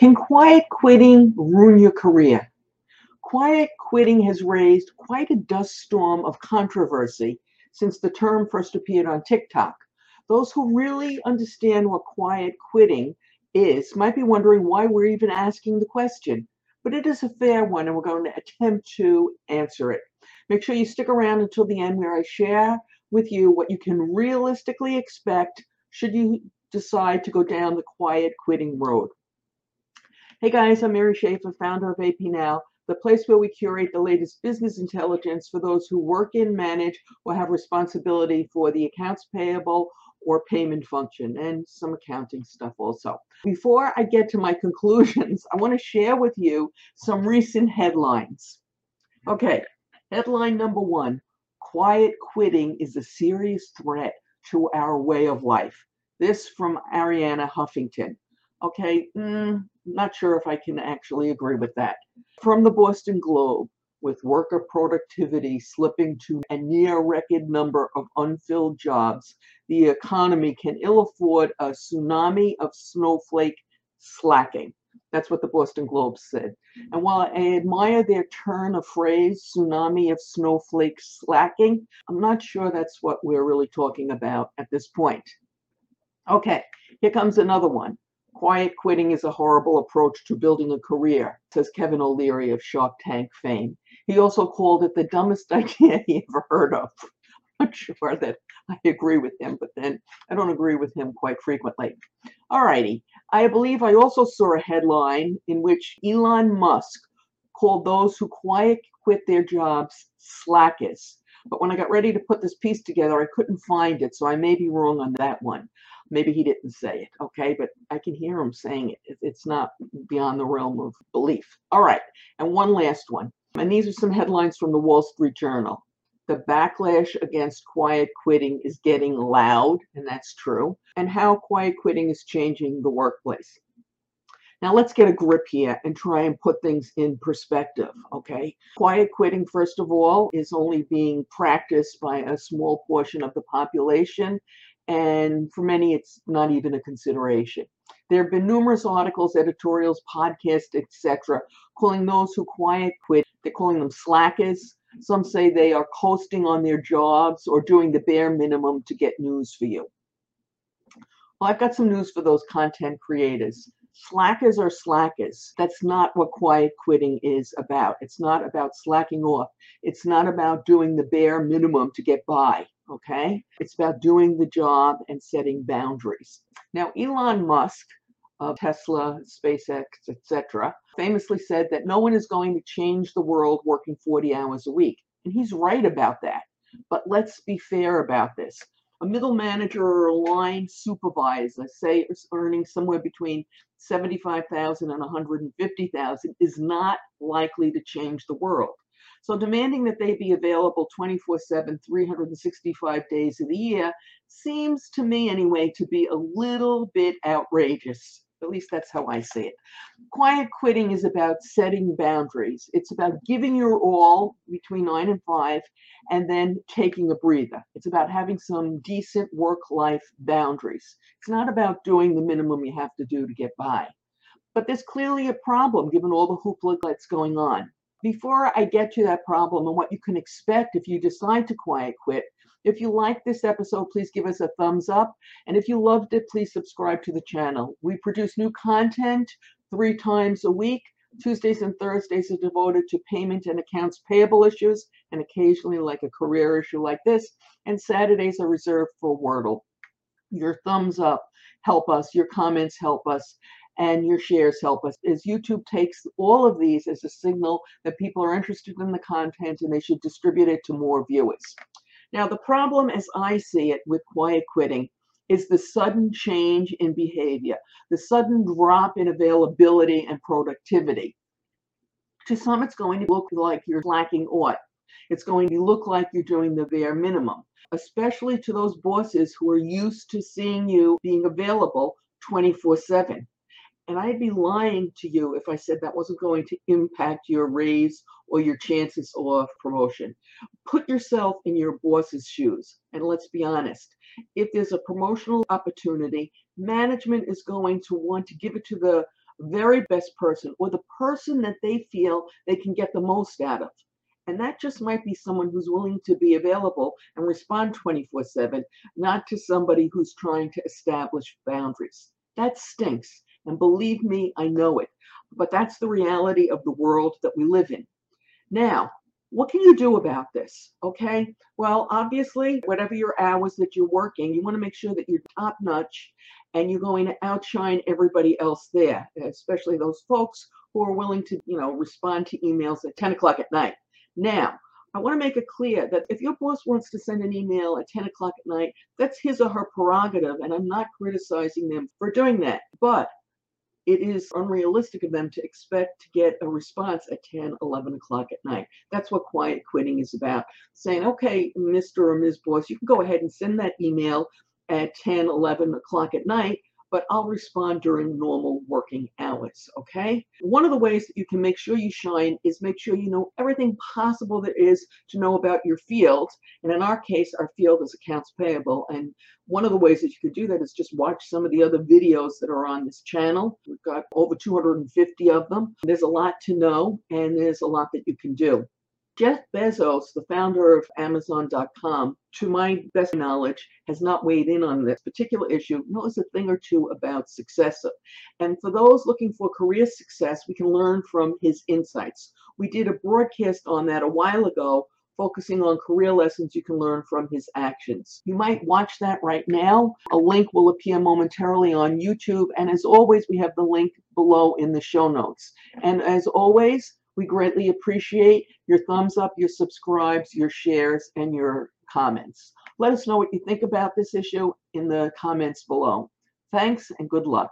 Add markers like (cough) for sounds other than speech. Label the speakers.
Speaker 1: Can quiet quitting ruin your career? Quiet quitting has raised quite a dust storm of controversy since the term first appeared on TikTok. Those who really understand what quiet quitting is might be wondering why we're even asking the question, but it is a fair one and we're going to attempt to answer it. Make sure you stick around until the end where I share with you what you can realistically expect should you decide to go down the quiet quitting road. Hey guys, I'm Mary Schaeffer, founder of AP Now the place where we curate the latest business intelligence for those who work in, manage, or have responsibility for the accounts payable or payment function and some accounting stuff also. Before I get to my (laughs) conclusions, I want to share with you some recent headlines. Okay, headline number one Quiet quitting is a serious threat to our way of life. This from Arianna Huffington. Okay, mm, not sure if I can actually agree with that. From the Boston Globe, with worker productivity slipping to a near record number of unfilled jobs, the economy can ill afford a tsunami of snowflake slacking. That's what the Boston Globe said. And while I admire their turn of phrase, tsunami of snowflake slacking, I'm not sure that's what we're really talking about at this point. Okay, here comes another one. Quiet quitting is a horrible approach to building a career, says Kevin O'Leary of Shark Tank fame. He also called it the dumbest (laughs) idea he ever heard of. I'm not sure that I agree with him, but then I don't agree with him quite frequently. All righty. I believe I also saw a headline in which Elon Musk called those who quiet quit their jobs slackers. But when I got ready to put this piece together, I couldn't find it, so I may be wrong on that one. Maybe he didn't say it, okay, but I can hear him saying it. It's not beyond the realm of belief. All right, and one last one. And these are some headlines from the Wall Street Journal. The backlash against quiet quitting is getting loud, and that's true, and how quiet quitting is changing the workplace. Now let's get a grip here and try and put things in perspective, okay? Quiet quitting, first of all, is only being practiced by a small portion of the population and for many it's not even a consideration. There have been numerous articles editorials podcasts etc calling those who quiet quit they're calling them slackers. Some say they are coasting on their jobs or doing the bare minimum to get news for you. Well i've got some news for those content creators. Slackers are slackers. That's not what quiet quitting is about. It's not about slacking off. It's not about doing the bare minimum to get by okay? It's about doing the job and setting boundaries. Now, Elon Musk of Tesla, SpaceX, etc., famously said that no one is going to change the world working 40 hours a week. And he's right about that. But let's be fair about this. A middle manager or a line supervisor, say, is earning somewhere between 75,000 and 150,000 is not likely to change the world. So demanding that they be available 24 7, 365 days of the year seems to me, anyway, to be a little bit outrageous. At least that's how I see it. Quiet quitting is about setting boundaries. It's about giving your all between nine and five and then taking a breather. It's about having some decent work life boundaries. It's not about doing the minimum you have to do to get by. But there's clearly a problem given all the hoopla that's going on before I get to that problem and what you can expect if you decide to quiet quit, if you like this episode, please give us a thumbs up. And if you loved it, please subscribe to the channel. We produce new content three times a week. Tuesdays and Thursdays are devoted to payment and accounts payable issues, and occasionally like a career issue like this. And Saturdays are reserved for Wordle. Your thumbs up help us, your comments help us, and your shares help us as YouTube takes all of these as a signal that people are interested in the content and they should distribute it to more viewers. Now, the problem as I see it with quiet quitting is the sudden change in behavior, the sudden drop in availability and productivity. To some, it's going to look like you're lacking what? It's going to look like you're doing the bare minimum, especially to those bosses who are used to seeing you being available 24 7. And I'd be lying to you if I said that wasn't going to impact your raise or your chances of promotion. Put yourself in your boss's shoes. And let's be honest if there's a promotional opportunity, management is going to want to give it to the very best person or the person that they feel they can get the most out of. And that just might be someone who's willing to be available and respond 24 7, not to somebody who's trying to establish boundaries. That stinks. And believe me, I know it. But that's the reality of the world that we live in. Now, what can you do about this? Okay. Well, obviously, whatever your hours that you're working, you want to make sure that you're top notch and you're going to outshine everybody else there, especially those folks who are willing to, you know, respond to emails at 10 o'clock at night. Now, I want to make it clear that if your boss wants to send an email at 10 o'clock at night, that's his or her prerogative, and I'm not criticizing them for doing that. But it is unrealistic of them to expect to get a response at 10, 11 o'clock at night. That's what quiet quitting is about. Saying, okay, Mr. or Ms. Boss, you can go ahead and send that email at 10, 11 o'clock at night, but I'll respond during normal working hours. Okay. One of the ways that you can make sure you shine is make sure you know everything possible there is to know about your field. And in our case, our field is accounts payable. And one of the ways that you could do that is just watch some of the other videos that are on this channel. We've got over 250 of them. There's a lot to know, and there's a lot that you can do. Jeff Bezos, the founder of Amazon.com, to my best knowledge, has not weighed in on this particular issue, knows a thing or two about success. And for those looking for career success, we can learn from his insights. We did a broadcast on that a while ago, focusing on career lessons you can learn from his actions. You might watch that right now. A link will appear momentarily on YouTube. And as always, we have the link below in the show notes. And as always, we greatly appreciate your thumbs up, your subscribes, your shares, and your comments. Let us know what you think about this issue in the comments below. Thanks and good luck.